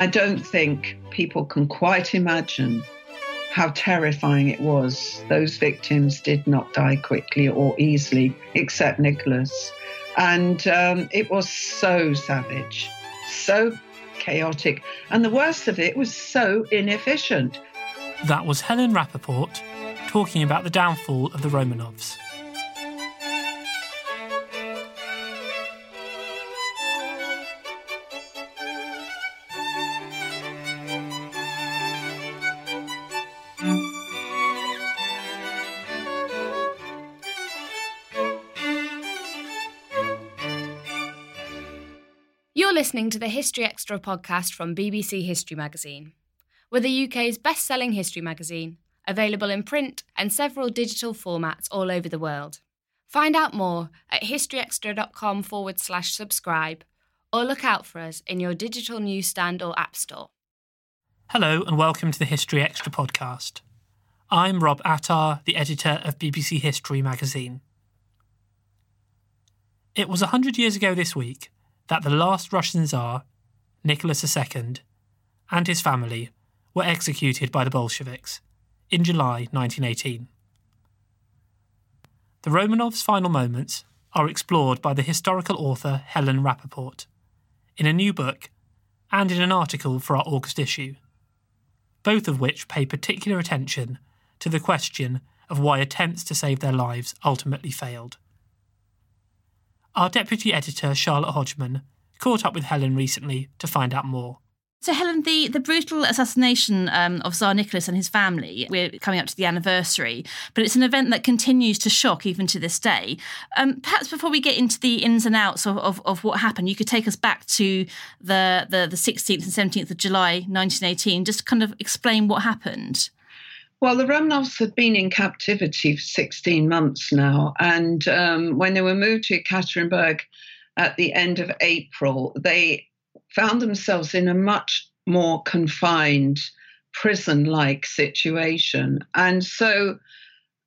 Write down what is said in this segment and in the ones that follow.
I don't think people can quite imagine how terrifying it was. Those victims did not die quickly or easily, except Nicholas. And um, it was so savage, so chaotic. And the worst of it was so inefficient. That was Helen Rappaport talking about the downfall of the Romanovs. Listening to the History Extra podcast from BBC History Magazine. We're the UK's best selling history magazine, available in print and several digital formats all over the world. Find out more at historyextra.com forward slash subscribe or look out for us in your digital newsstand or app store. Hello and welcome to the History Extra podcast. I'm Rob Attar, the editor of BBC History magazine. It was a hundred years ago this week that the last Russian Tsar, Nicholas II, and his family were executed by the Bolsheviks in July 1918. The Romanovs' final moments are explored by the historical author Helen Rappaport in a new book and in an article for our August issue, both of which pay particular attention to the question of why attempts to save their lives ultimately failed. Our deputy editor, Charlotte Hodgman, caught up with Helen recently to find out more. So, Helen, the, the brutal assassination um, of Tsar Nicholas and his family, we're coming up to the anniversary, but it's an event that continues to shock even to this day. Um, perhaps before we get into the ins and outs of, of, of, what happened, you could take us back to the, the, the 16th and 17th of July 1918, just to kind of explain what happened. Well, the Romanovs had been in captivity for 16 months now. And um, when they were moved to Ekaterinburg at the end of April, they found themselves in a much more confined, prison like situation. And so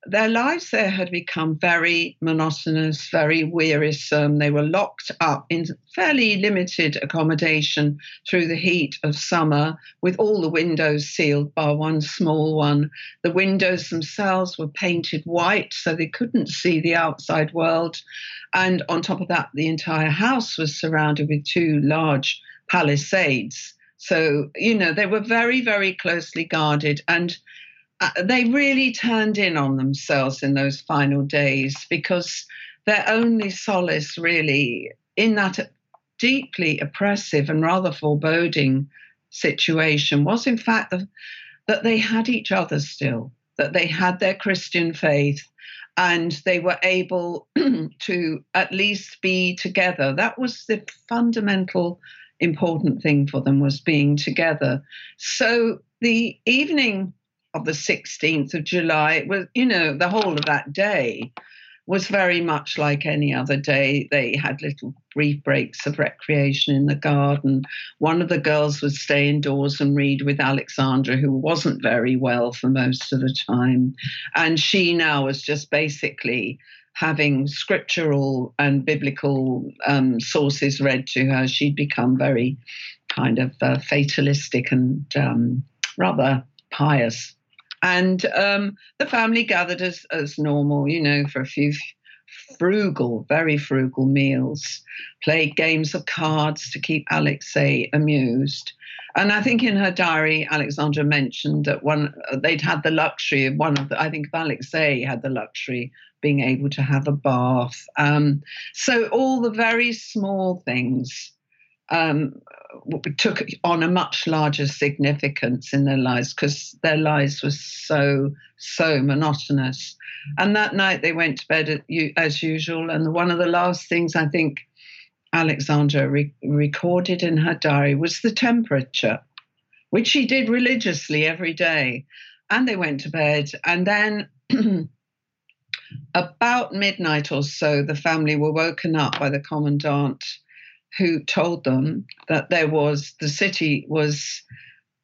their lives there had become very monotonous, very wearisome. They were locked up in fairly limited accommodation through the heat of summer, with all the windows sealed bar one small one. The windows themselves were painted white so they couldn't see the outside world. And on top of that, the entire house was surrounded with two large palisades. So, you know, they were very, very closely guarded. And Uh, they really turned in on themselves in those final days because their only solace, really, in that deeply oppressive and rather foreboding situation, was in fact the, that they had each other still, that they had their Christian faith, and they were able to at least be together. That was the fundamental important thing for them was being together. So the evening of the 16th of July, it was, you know, the whole of that day was very much like any other day. They had little brief breaks of recreation in the garden. One of the girls would stay indoors and read with Alexandra, who wasn't very well for most of the time. And she now was just basically having scriptural and biblical um, sources read to her. She'd become very kind of uh, fatalistic and um, rather pious and um, the family gathered as, as normal, you know, for a few frugal, very frugal meals, played games of cards to keep Alexei amused. And I think in her diary, Alexandra mentioned that one they'd had the luxury of one of the, I think Alexei had the luxury being able to have a bath. Um, so all the very small things um, took on a much larger significance in their lives because their lives were so so monotonous. And that night they went to bed as usual. And one of the last things I think Alexandra re- recorded in her diary was the temperature, which she did religiously every day. And they went to bed. And then about midnight or so, the family were woken up by the commandant who told them that there was the city was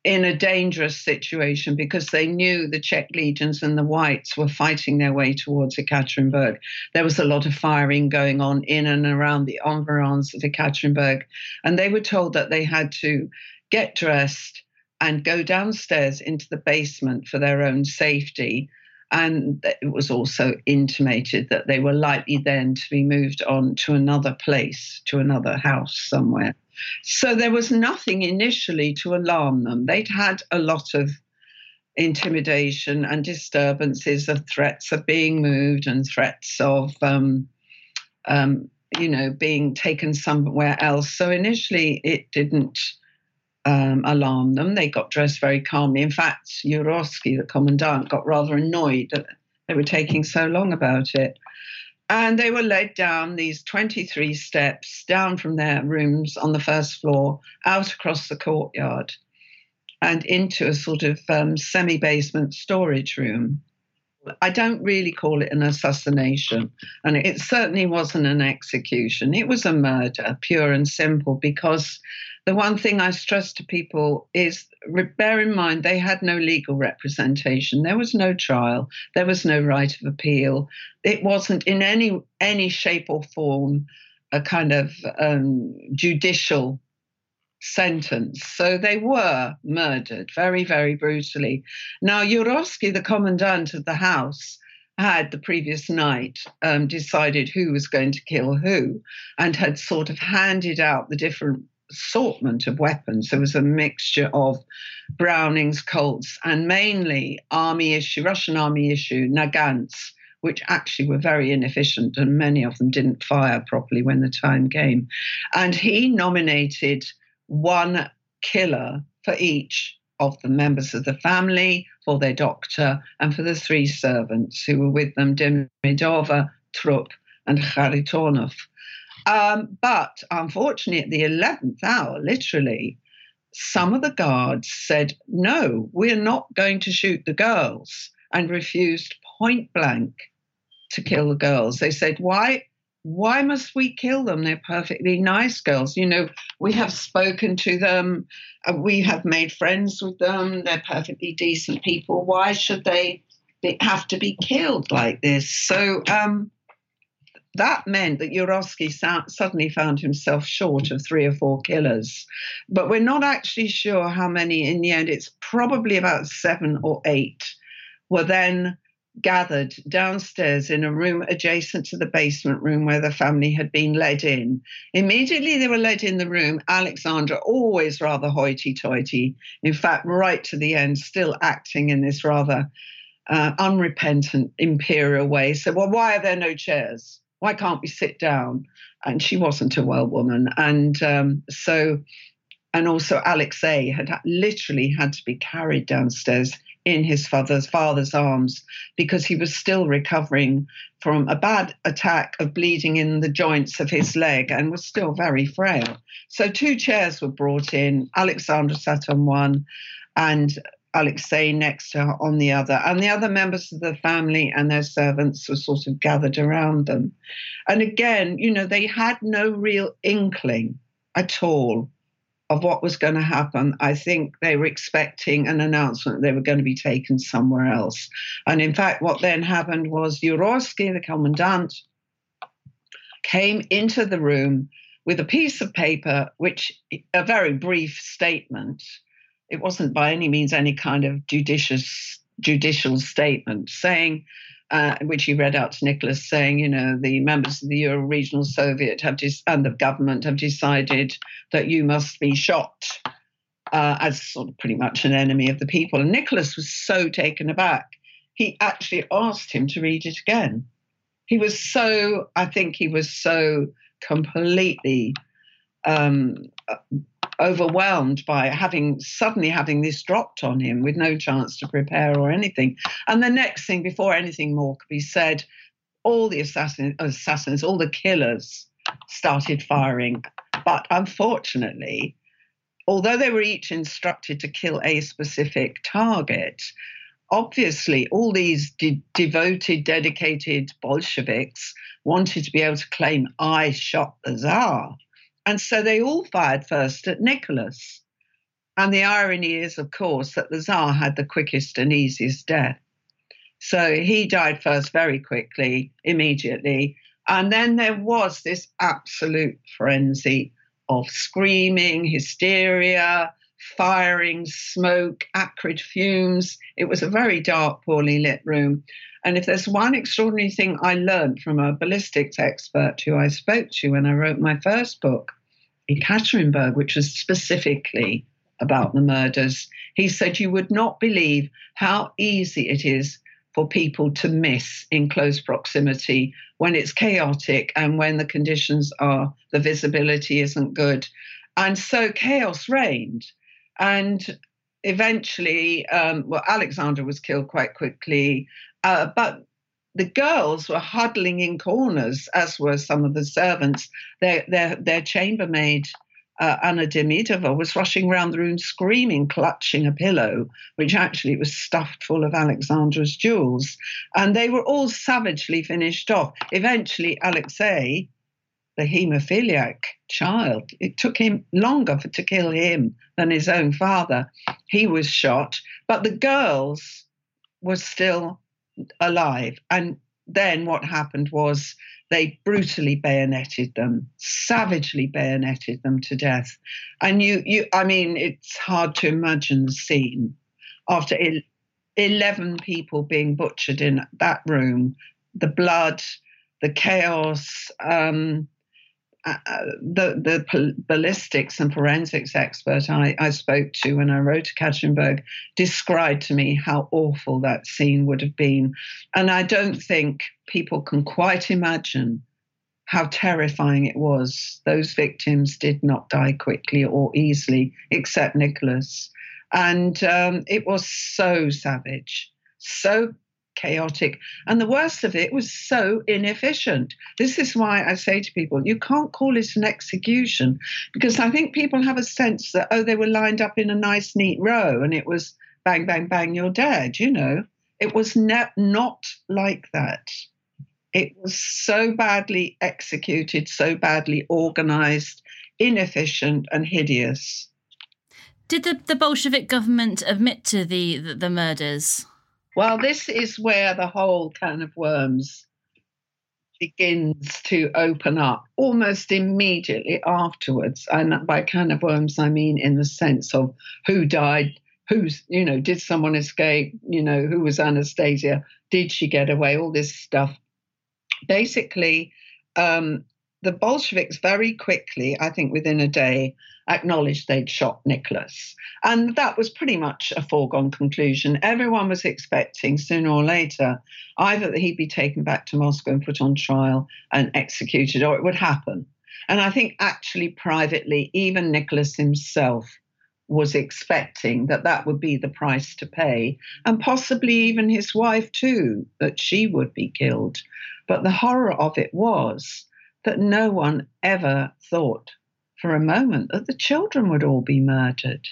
in a dangerous situation because they knew the Czech legions and the Whites were fighting their way towards Ekaterinburg. There was a lot of firing going on in and around the environs of Ekaterinburg, and they were told that they had to get dressed and go downstairs into the basement for their own safety and it was also intimated that they were likely then to be moved on to another place, to another house somewhere. So there was nothing initially to alarm them. They'd had a lot of intimidation and disturbances of threats of being moved and threats of, um, um, you know, being taken somewhere else. So initially it didn't um, alarm them. They got dressed very calmly. In fact, Yurovsky, the commandant, got rather annoyed that they were taking so long about it. And they were led down these 23 steps, down from their rooms on the first floor, out across the courtyard, and into a sort of um, semi basement storage room. I don't really call it an assassination, and it certainly wasn't an execution. It was a murder, pure and simple, because the one thing I stress to people is bear in mind they had no legal representation. There was no trial. There was no right of appeal. It wasn't in any any shape or form a kind of um, judicial sentence. So they were murdered very, very brutally. Now, Yurovsky, the commandant of the house, had the previous night um, decided who was going to kill who and had sort of handed out the different assortment of weapons. There was a mixture of Brownings, Colts, and mainly army issue, Russian army issue, Nagants, which actually were very inefficient, and many of them didn't fire properly when the time came. And he nominated one killer for each of the members of the family, for their doctor, and for the three servants who were with them Demidova, Trup, and Kharitonov. Um, but unfortunately, at the 11th hour, literally, some of the guards said, no, we're not going to shoot the girls, and refused point blank to kill the girls. They said, why? Why must we kill them? They're perfectly nice girls. You know, we have spoken to them, uh, we have made friends with them, they're perfectly decent people. Why should they be, have to be killed like this? So, um, that meant that Yurovsky suddenly found himself short of three or four killers. But we're not actually sure how many in the end. It's probably about seven or eight were then gathered downstairs in a room adjacent to the basement room where the family had been led in. Immediately they were led in the room, Alexandra, always rather hoity toity, in fact, right to the end, still acting in this rather uh, unrepentant imperial way. So, well, why are there no chairs? why can't we sit down? And she wasn't a well woman. And um, so, and also Alexei had literally had to be carried downstairs in his father's father's arms because he was still recovering from a bad attack of bleeding in the joints of his leg and was still very frail. So two chairs were brought in. Alexandra sat on one, and Alexei next to her on the other, and the other members of the family and their servants were sort of gathered around them. And again, you know, they had no real inkling at all of what was going to happen. I think they were expecting an announcement they were going to be taken somewhere else. And in fact, what then happened was Yurovsky, the commandant, came into the room with a piece of paper, which a very brief statement it wasn't by any means any kind of judicious judicial statement saying uh, which he read out to Nicholas, saying, you know, the members of the Ural Regional Soviet have des- and the government have decided that you must be shot uh, as sort of pretty much an enemy of the people. And Nicholas was so taken aback, he actually asked him to read it again. He was so, I think he was so completely um, overwhelmed by having suddenly having this dropped on him with no chance to prepare or anything. And the next thing, before anything more could be said, all the assassin, assassins, all the killers started firing. But unfortunately, although they were each instructed to kill a specific target, obviously all these de- devoted, dedicated Bolsheviks wanted to be able to claim, I shot the Tsar. And so they all fired first at Nicholas. And the irony is, of course, that the Tsar had the quickest and easiest death. So he died first very quickly, immediately. And then there was this absolute frenzy of screaming, hysteria, firing, smoke, acrid fumes. It was a very dark, poorly lit room. And if there's one extraordinary thing I learned from a ballistics expert who I spoke to when I wrote my first book, in Ekaterinburg, which was specifically about the murders, he said you would not believe how easy it is for people to miss in close proximity when it's chaotic and when the conditions are, the visibility isn't good. And so chaos reigned. And eventually, um, well, Alexandra was killed quite quickly. Uh, but the girls were huddling in corners, as were some of the servants. Their their their chambermaid uh, Anna Demidova was rushing around the room screaming, clutching a pillow, which actually was stuffed full of Alexandra's jewels. And they were all savagely finished off. Eventually, Alexei, the hemophiliac child, it took him longer for, to kill him than his own father. He was shot, but the girls were still alive. And then what happened was they brutally bayoneted them, savagely bayoneted them to death. And you, you, I mean, it's hard to imagine the scene after 11 people being butchered in that room, the blood, the chaos, um, uh, uh, the the ballistics and forensics expert I, I spoke to when I wrote to Ekaterinburg described to me how awful that scene would have been, and I don't think people can quite imagine how terrifying it was. Those victims did not die quickly or easily, except Nicholas, and um, it was so savage, so chaotic. And the worst of it was so inefficient. This is why I say to people, you can't call it an execution because I think people have a sense that, oh, they were lined up in a nice, neat row and it was bang, bang, bang, you're dead, you know. It was ne- not like that. It was so badly executed, so badly organized, inefficient, and hideous. Did the, the Bolshevik government admit to the, the, the murders? Well, this is where the whole can of worms begins to open up almost immediately afterwards. And by can of worms, I mean in the sense of who died, who's, you know, did someone escape, you know, who was Anastasia, did she get away, all this stuff. Basically, um, the Bolsheviks very quickly, I think within a day, acknowledged they'd shot Nicholas. And that was pretty much a foregone conclusion. Everyone was expecting sooner or later either that he'd be taken back to Moscow and put on trial and executed, or it would happen. And I think actually, privately, even Nicholas himself was expecting that that would be the price to pay, and possibly even his wife too, that she would be killed. But the horror of it was that no one ever thought for a moment that the children would all be murdered.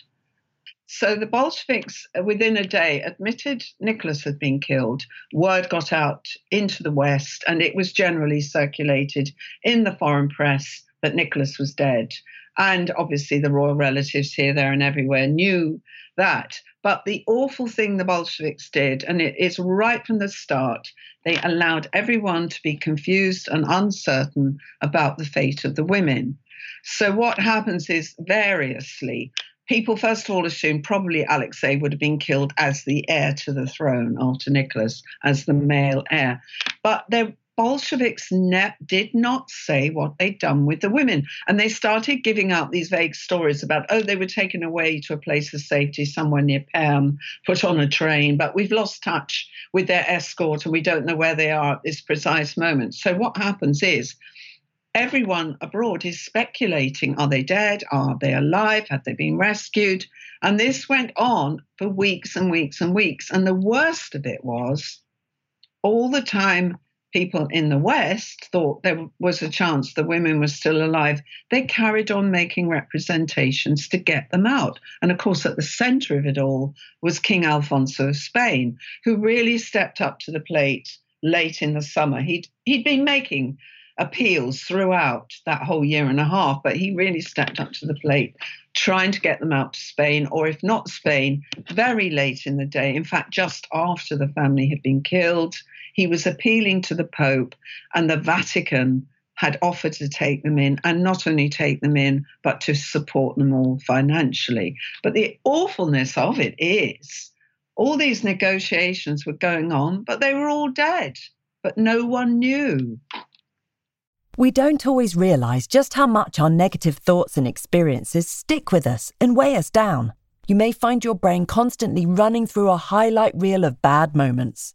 So the Bolsheviks, uh, within a day, admitted Nicholas had been killed. Word got out into the West, and it was generally circulated in the foreign press that Nicholas was dead. And obviously, the royal relatives here, there, and everywhere knew that. But the awful thing the Bolsheviks did, and it is right from the start, they allowed everyone to be confused and uncertain about the fate of the women. So what happens is variously people first of all assumed probably Alexei would have been killed as the heir to the throne after Nicholas, as the male heir. But the Bolsheviks ne- did not say what they'd done with the women. And they started giving out these vague stories about, oh, they were taken away to a place of safety somewhere near Perm, put on a train, but we've lost touch with their escort and we don't know where they are at this precise moment. So what happens is, everyone abroad is speculating are they dead? Are they alive? Have they been rescued? And this went on for weeks and weeks and weeks. And the worst of it was all the time people in the West thought there was a chance the women were still alive, they carried on making representations to get them out. And of course, at the center of it all was King Alfonso of Spain, who really stepped up to the plate late in the summer. He'd, he'd been making appeals throughout that whole year and a half, but he really stepped up to the plate, trying to get them out to Spain, or if not Spain, very late in the day. In fact, just after the family had been killed, he was appealing to the Pope, and the Vatican had offered to take them in, and not only take them in, but to support them all financially. But the awfulness of it is all these negotiations were going on, but they were all dead, but no one knew. We don't always realise just how much our negative thoughts and experiences stick with us and weigh us down. You may find your brain constantly running through a highlight reel of bad moments.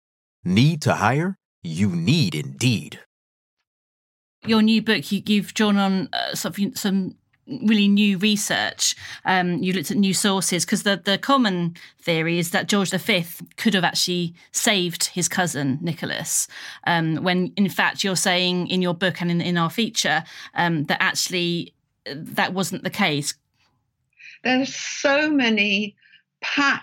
Need to hire? You need Indeed. Your new book, you, you've drawn on uh, some, some really new research. Um, you looked at new sources because the, the common theory is that George V could have actually saved his cousin Nicholas, um, when in fact you're saying in your book and in, in our feature um, that actually uh, that wasn't the case. There's so many pat,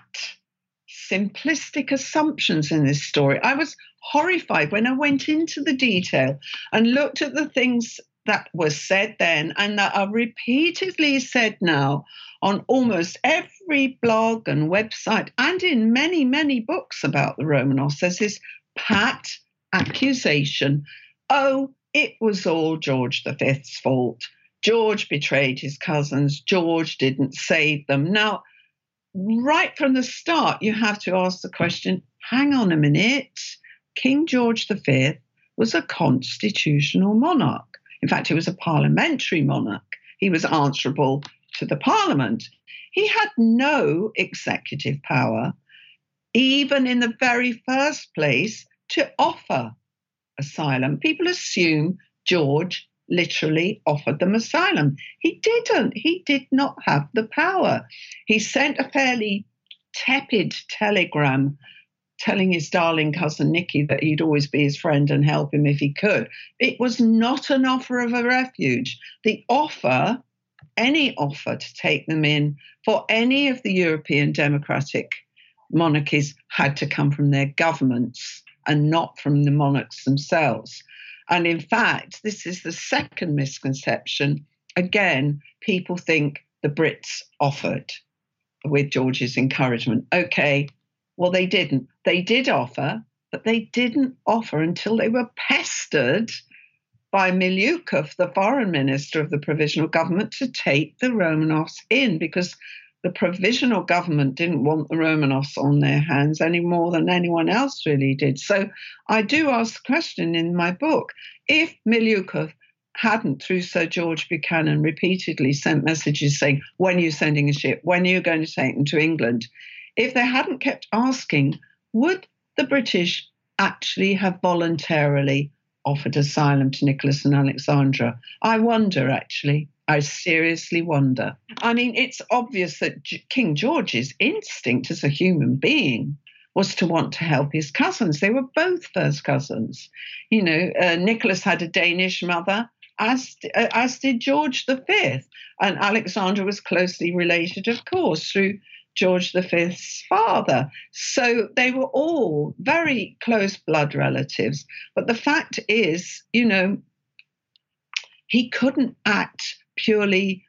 simplistic assumptions in this story. I was horrified when I went into the detail and looked at the things that was said then and that are repeatedly said now on almost every blog and website and in many, many books about the Romanovs. There's this pat accusation oh, it was all George V's fault. George betrayed his cousins. George didn't save them. Now, right from the start, you have to ask the question hang on a minute. King George V was a constitutional monarch. In fact, he was a parliamentary monarch. He was answerable to the parliament. He had no executive power, even in the very first place, to offer asylum. People assume George literally offered them asylum. He didn't. He did not have the power. He sent a fairly tepid telegram telling his darling cousin Nicky that he'd always be his friend and help him if he could. It was not an offer of a refuge. The offer, any offer to take them in for any of the European democratic monarchies, had to come from their governments and not from the monarchs themselves. And in fact, this is the second misconception. Again, people think the Brits offered. with George's encouragement. Okay, well, they didn't. They did offer, but they didn't offer until they were pestered by Milyukov, the foreign minister of the provisional government, to take the Romanovs in because the provisional government didn't want the Romanovs on their hands any more than anyone else really did. So I do ask the question in my book if Milyukov hadn't, through Sir George Buchanan, repeatedly sent messages saying, When are you sending a ship? When are you going to take them to England? If they hadn't kept asking, would the British actually have voluntarily offered asylum to Nicholas and Alexandra? I wonder, actually. I seriously wonder. I mean, it's obvious that King George's instinct as a human being was to want to help his cousins. They were both first cousins. You know, uh, Nicholas had a Danish mother, as, uh, as did George V. And Alexandra was closely related, of course, through George V's father. So they were all very close blood relatives. But the fact is, you know, he couldn't act purely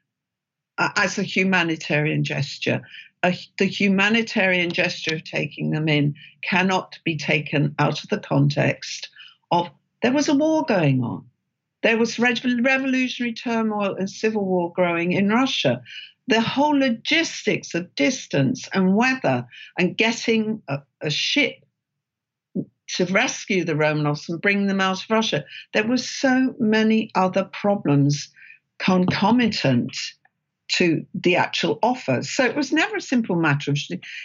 uh, as a humanitarian gesture. The humanitarian gesture of taking them in cannot be taken out of the context of there was a war going on. There was revolutionary turmoil and civil war growing in Russia. The whole logistics of distance and weather and getting a, a ship to rescue the Romanovs and bring them out of Russia. There were so many other problems concomitant to the actual offer. So it was never a simple matter of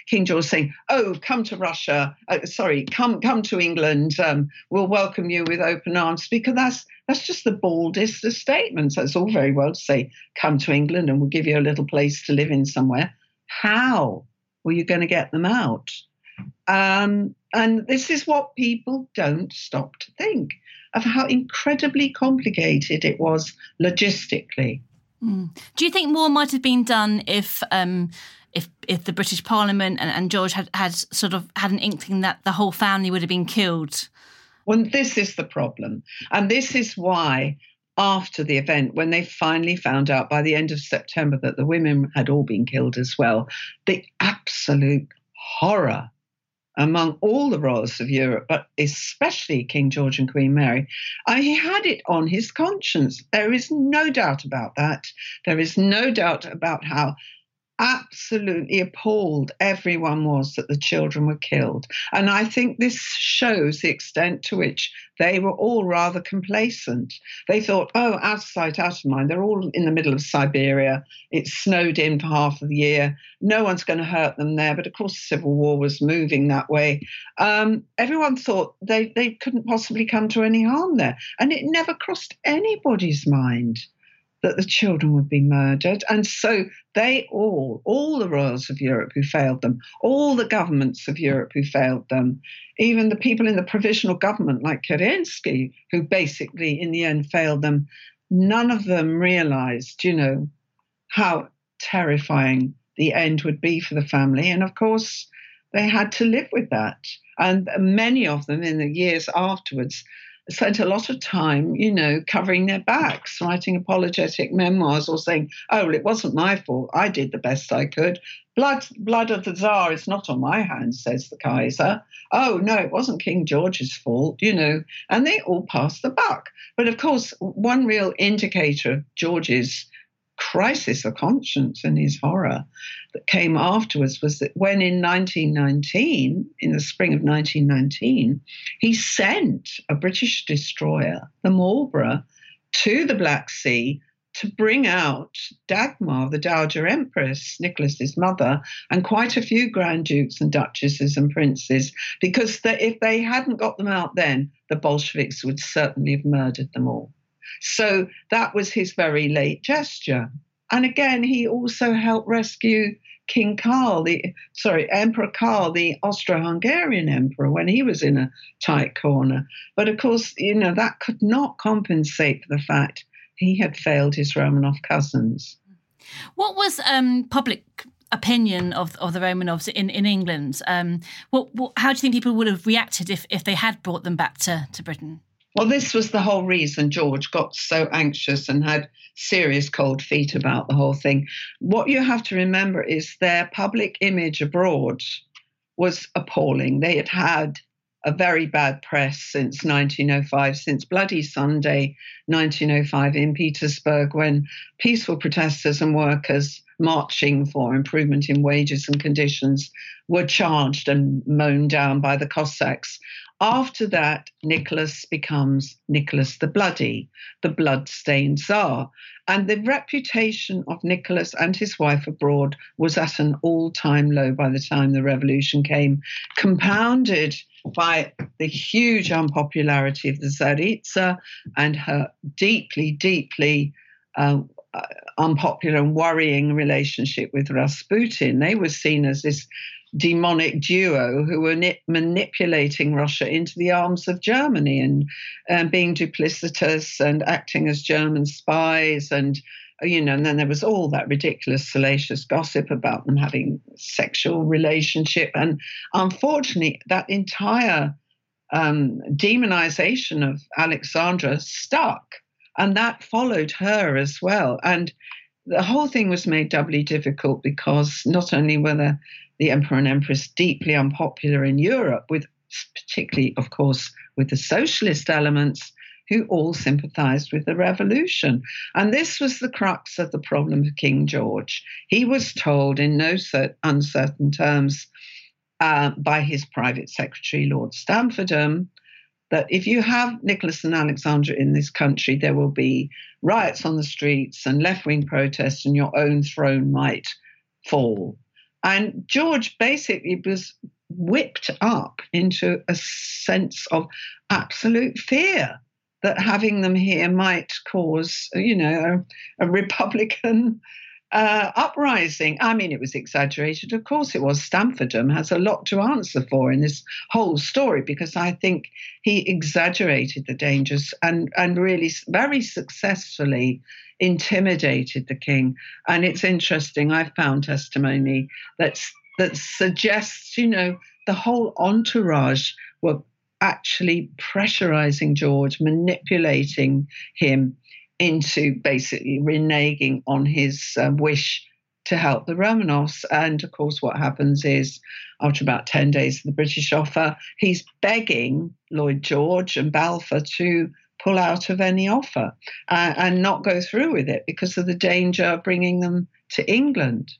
King George saying, "Oh, come to Russia. Uh, sorry, come come to England. Um, we'll welcome you with open arms." Because that's that's just the baldest of statements. That's all very well to say, "Come to England, and we'll give you a little place to live in somewhere." How were you going to get them out? Um, and this is what people don't stop to think of how incredibly complicated it was logistically. Mm. Do you think more might have been done if um, if if the British Parliament and, and George had, had sort of had an inkling that the whole family would have been killed? Well, this is the problem. And this is why after the event, when they finally found out by the end of September that the women had all been killed as well, the absolute horror among all the royals of Europe, but especially King George and Queen Mary. Uh, he had it on his conscience. There is no doubt about that. There is no doubt about how absolutely appalled everyone was that the children were killed. And I think this shows the extent to which they were all rather complacent. They thought, oh, out of sight, out of mind. They're all in the middle of Siberia. It's snowed in for half of the year. No one's going to hurt them there. But of course, the Civil War was moving that way. Um, everyone thought they, they couldn't possibly come to any harm there. And it never crossed anybody's mind that the children would be murdered. And so they all, all the royals of Europe who failed them, all the governments of Europe who failed them, even the people in the provisional government like Kerensky, who basically in the end failed them, none of them realized, you know, how terrifying the end would be for the family. And of course, they had to live with that. And many of them in the years afterwards spent a lot of time, you know, covering their backs, writing apologetic memoirs or saying, oh, well, it wasn't my fault. I did the best I could. Blood, blood of the Tsar is not on my hands, says the Kaiser. Oh, no, it wasn't King George's fault, you know. And they all passed the buck. But of course, one real indicator of George's crisis of conscience and his horror that came afterwards was that when in 1919, in the spring of 1919, he sent a British destroyer, the Marlborough, to the Black Sea to bring out Dagmar, the Dowager Empress, Nicholas's mother, and quite a few Grand Dukes and Duchesses and Princes, because if they hadn't got them out then, the Bolsheviks would certainly have murdered them all. So that was his very late gesture. And again, he also helped rescue King Karl, the sorry, Emperor Karl, the Austro-Hungarian emperor, when he was in a tight corner. But of course, you know that could not compensate for the fact he had failed his Romanov cousins. What was um, public opinion of, of the Romanovs in in England? Um, what, what, how do you think people would have reacted if, if they had brought them back to, to Britain? Well, this was the whole reason George got so anxious and had serious cold feet about the whole thing. What you have to remember is their public image abroad was appalling. They had had a very bad press since 1905, since Bloody Sunday 1905 in Petersburg, when peaceful protesters and workers marching for improvement in wages and conditions were charged and mown down by the Cossacks. After that, Nicholas becomes Nicholas the Bloody, the blood-stained Tsar. And the reputation of Nicholas and his wife abroad was at an all-time low by the time the revolution came, compounded by the huge unpopularity of the Tsaritsa and her deeply, deeply uh, unpopular and worrying relationship with Rasputin. They were seen as this demonic duo who were ni- manipulating Russia into the arms of Germany and, and being duplicitous and acting as German spies and you know, and then there was all that ridiculous, salacious gossip about them having sexual relationship, and unfortunately, that entire um, demonization of Alexandra stuck, and that followed her as well, and the whole thing was made doubly difficult because not only were the the emperor and empress deeply unpopular in Europe, with particularly, of course, with the socialist elements who all sympathized with the revolution. And this was the crux of the problem of King George. He was told in no uncertain terms uh, by his private secretary, Lord Stamfordham, that if you have Nicholas and Alexandra in this country, there will be riots on the streets and left wing protests, and your own throne might fall. And George basically was whipped up into a sense of absolute fear that having them here might cause, you know, a, a Republican uh, uprising. I mean, it was exaggerated. Of course, it was. Stamfordham has a lot to answer for in this whole story because I think he exaggerated the dangers and, and really very successfully intimidated the king. And it's interesting, I've found testimony that, that suggests, you know, the whole entourage were actually pressurizing George, manipulating him into basically reneging on his uh, wish to help the Romanovs. And of course, what happens is after about 10 days of the British offer, he's begging Lloyd George and Balfour to pull out of any offer uh, and not go through with it because of the danger of bringing them to England.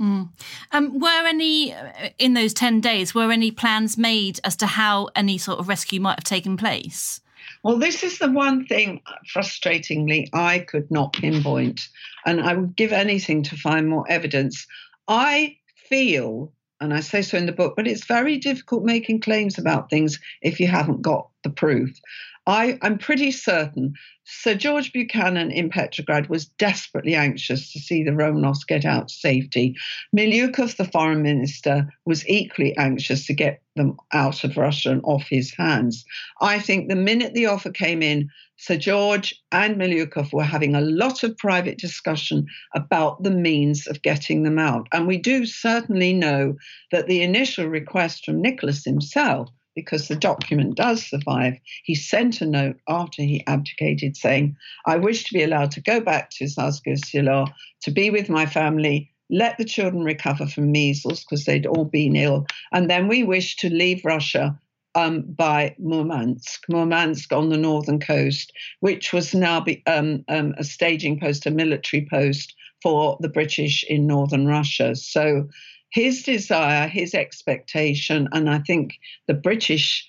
Mm. Um, were any uh, in those ten days? Were any plans made as to how any sort of rescue might have taken place? Well, this is the one thing, uh, frustratingly, I could not pinpoint, and I would give anything to find more evidence. I feel, and I say so in the book, but it's very difficult making claims about things if you haven't got the proof. I, am pretty certain Sir George Buchanan in Petrograd was desperately anxious to see the Romanovs get out safety. Milyukov, the foreign minister, was equally anxious to get them out of Russia and off his hands. I think the minute the offer came in, Sir George and Milyukov were having a lot of private discussion about the means of getting them out. And we do certainly know that the initial request from Nicholas himself because the document does survive. He sent a note after he abdicated saying, I wish to be allowed to go back to Selo, to be with my family, let the children recover from measles because they'd all been ill, and then we wish to leave Russia um, by Murmansk, Murmansk on the northern coast, which was now be, um, um, a staging post, a military post for the British in northern Russia. So his desire, his expectation, and I think the British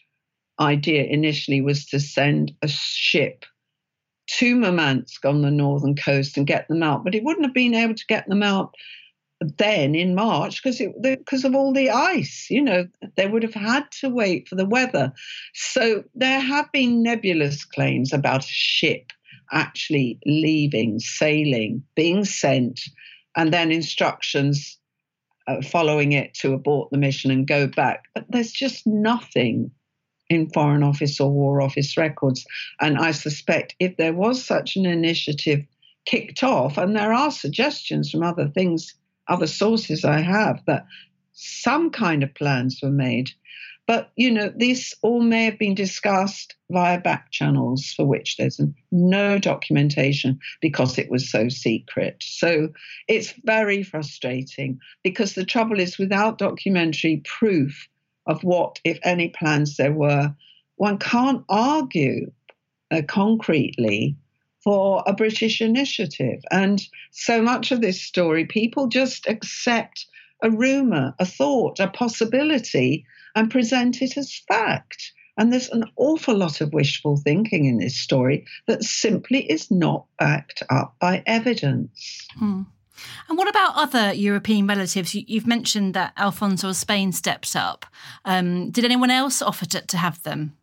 idea initially was to send a ship to Murmansk on the northern coast and get them out, but he wouldn't have been able to get them out then in March because because of all the ice. You know, they would have had to wait for the weather. So there have been nebulous claims about a ship actually leaving, sailing, being sent, and then instructions uh, following it to abort the mission and go back. But there's just nothing in Foreign Office or War Office records. And I suspect if there was such an initiative kicked off, and there are suggestions from other things, other sources I have, that some kind of plans were made. But, you know, this all may have been discussed via back channels for which there's no documentation because it was so secret. So it's very frustrating because the trouble is, without documentary proof of what, if any, plans there were, one can't argue uh, concretely for a British initiative. And so much of this story, people just accept a rumor, a thought, a possibility and present it as fact. And there's an awful lot of wishful thinking in this story that simply is not backed up by evidence. Hmm. And what about other European relatives? You've mentioned that Alfonso of Spain stepped up. Um, did anyone else offer to, to, have them?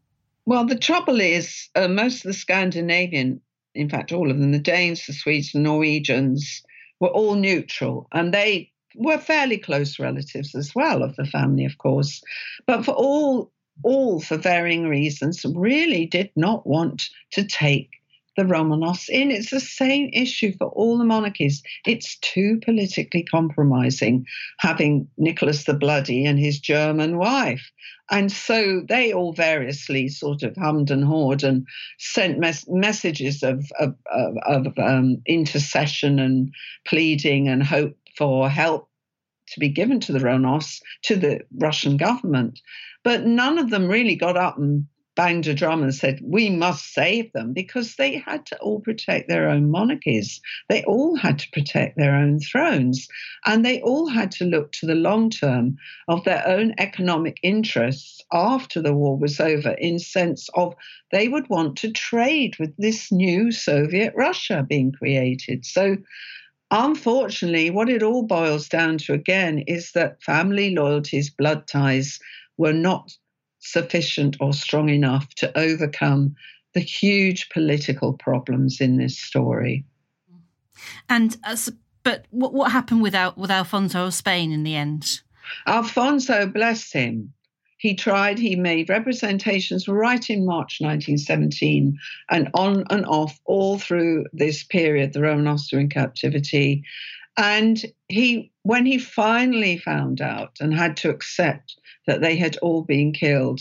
Well, the trouble is, uh, most of the Scandinavian, in fact, all of them, the Danes, the Swedes, the Norwegians, were all neutral. And they were fairly close relatives as well of the family, of course, but for all all for varying reasons really did not want to take the Romanovs in. It's the same issue for all the monarchies. It's too politically compromising having Nicholas the Bloody and his German wife. And so they all variously sort of hummed and hawed and sent mes- messages of, of, of, of um, intercession and pleading and hope for help to be given to the Romanovs, to the Russian government. But none of them really got up and banged a drum and said, We must save them, because they had to all protect their own monarchies. They all had to protect their own thrones. And they all had to look to the long term of their own economic interests after the war was over, in sense of they would want to trade with this new Soviet Russia being created. So Unfortunately, what it all boils down to again is that family loyalties, blood ties were not sufficient or strong enough to overcome the huge political problems in this story. And uh, but what what happened with Al- with Alfonso of Spain in the end? Alfonso, bless him, he tried, he made representations right in March 1917 and on and off all through this period, the Romanovs were in captivity. And he, when he finally found out and had to accept that they had all been killed,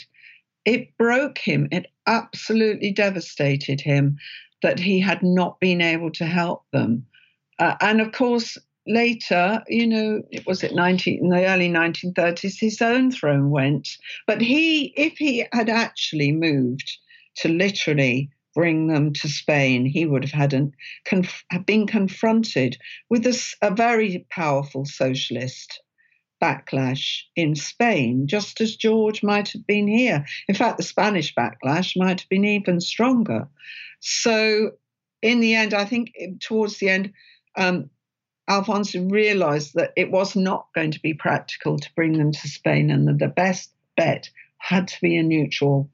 it broke him. It absolutely devastated him that he had not been able to help them. Uh, and of course, later, you know, it was it 19 in the early 1930s, his own throne went. But he, if he had actually moved to literally bring them to Spain, he would have had an, conf, been confronted with a, a very powerful socialist backlash in Spain, just as George might have been here. In fact, the Spanish backlash might have been even stronger. So, in the end, I think towards the end, um, Alfonso realized that it was not going to be practical to bring them to Spain and that the best bet had to be a neutral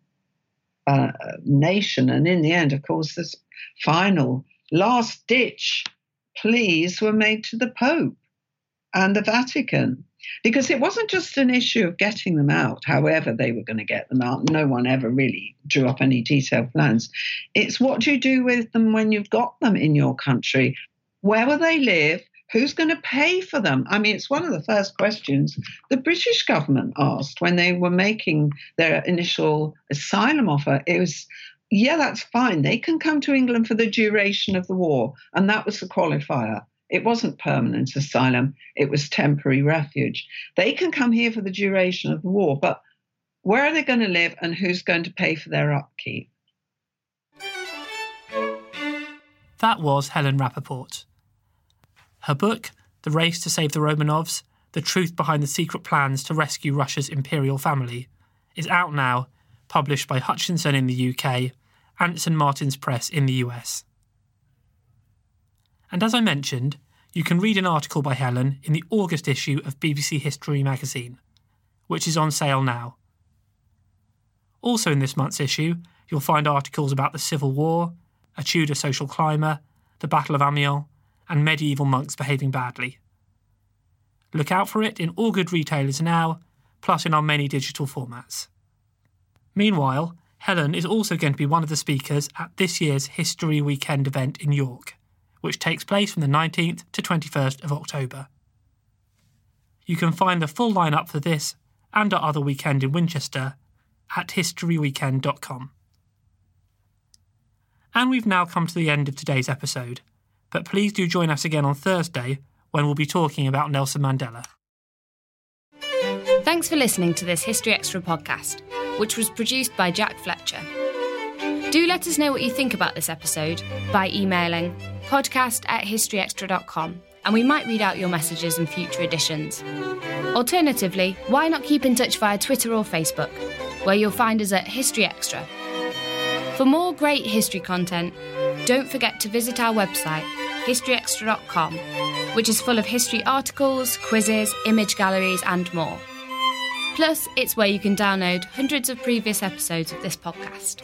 uh, nation. And in the end, of course, this final last ditch pleas were made to the Pope and the Vatican. Because it wasn't just an issue of getting them out, however they were going to get them out. No one ever really drew up any detailed plans. It's what you do with them when you've got them in your country? Where will they live? Who's going to pay for them? I mean, it's one of the first questions the British government asked when they were making their initial asylum offer. It was, yeah, that's fine. They can come to England for the duration of the war. And that was the qualifier. It wasn't permanent asylum, it was temporary refuge. They can come here for the duration of the war, but where are they going to live and who's going to pay for their upkeep? That was Helen Rappaport. Her book, The Race to Save the Romanovs The Truth Behind the Secret Plans to Rescue Russia's Imperial Family, is out now, published by Hutchinson in the UK and St Martin's Press in the US. And as I mentioned, you can read an article by Helen in the August issue of BBC History magazine, which is on sale now. Also in this month's issue, you'll find articles about the Civil War, a Tudor social climber, the Battle of Amiens, and medieval monks behaving badly. Look out for it in all good retailers now, plus in our many digital formats. Meanwhile, Helen is also going to be one of the speakers at this year's History Weekend event in York, which takes place from the 19th to 21st of October. You can find the full lineup for this and our other weekend in Winchester at historyweekend.com. And we've now come to the end of today's episode, but please do join us again on Thursday when we'll be talking about Nelson Mandela. Thanks for listening to this History Extra podcast, which was produced by Jack Fletcher. Do let us know what you think about this episode by emailing podcast at historyextra.com and we might read out your messages in future editions. Alternatively, why not keep in touch via Twitter or Facebook, where you'll find us at History Extra. For more great history content, don't forget to visit our website, historyextra.com, which is full of history articles, quizzes, image galleries, and more. Plus, it's where you can download hundreds of previous episodes of this podcast.